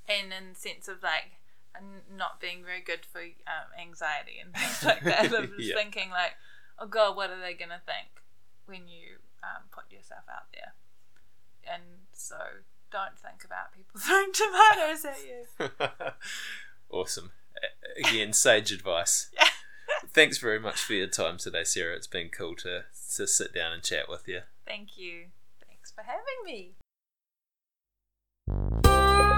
and in the sense of like not being very good for um, anxiety and things like that. Of just Yeah. thinking like, oh god, what are they gonna think when you um, put yourself out there? And so don't think about people throwing tomatoes at you. awesome. Again, sage advice. Yeah. Thanks very much for your time today, Sarah. It's been cool to to sit down and chat with you. Thank you. Thanks for having me. Música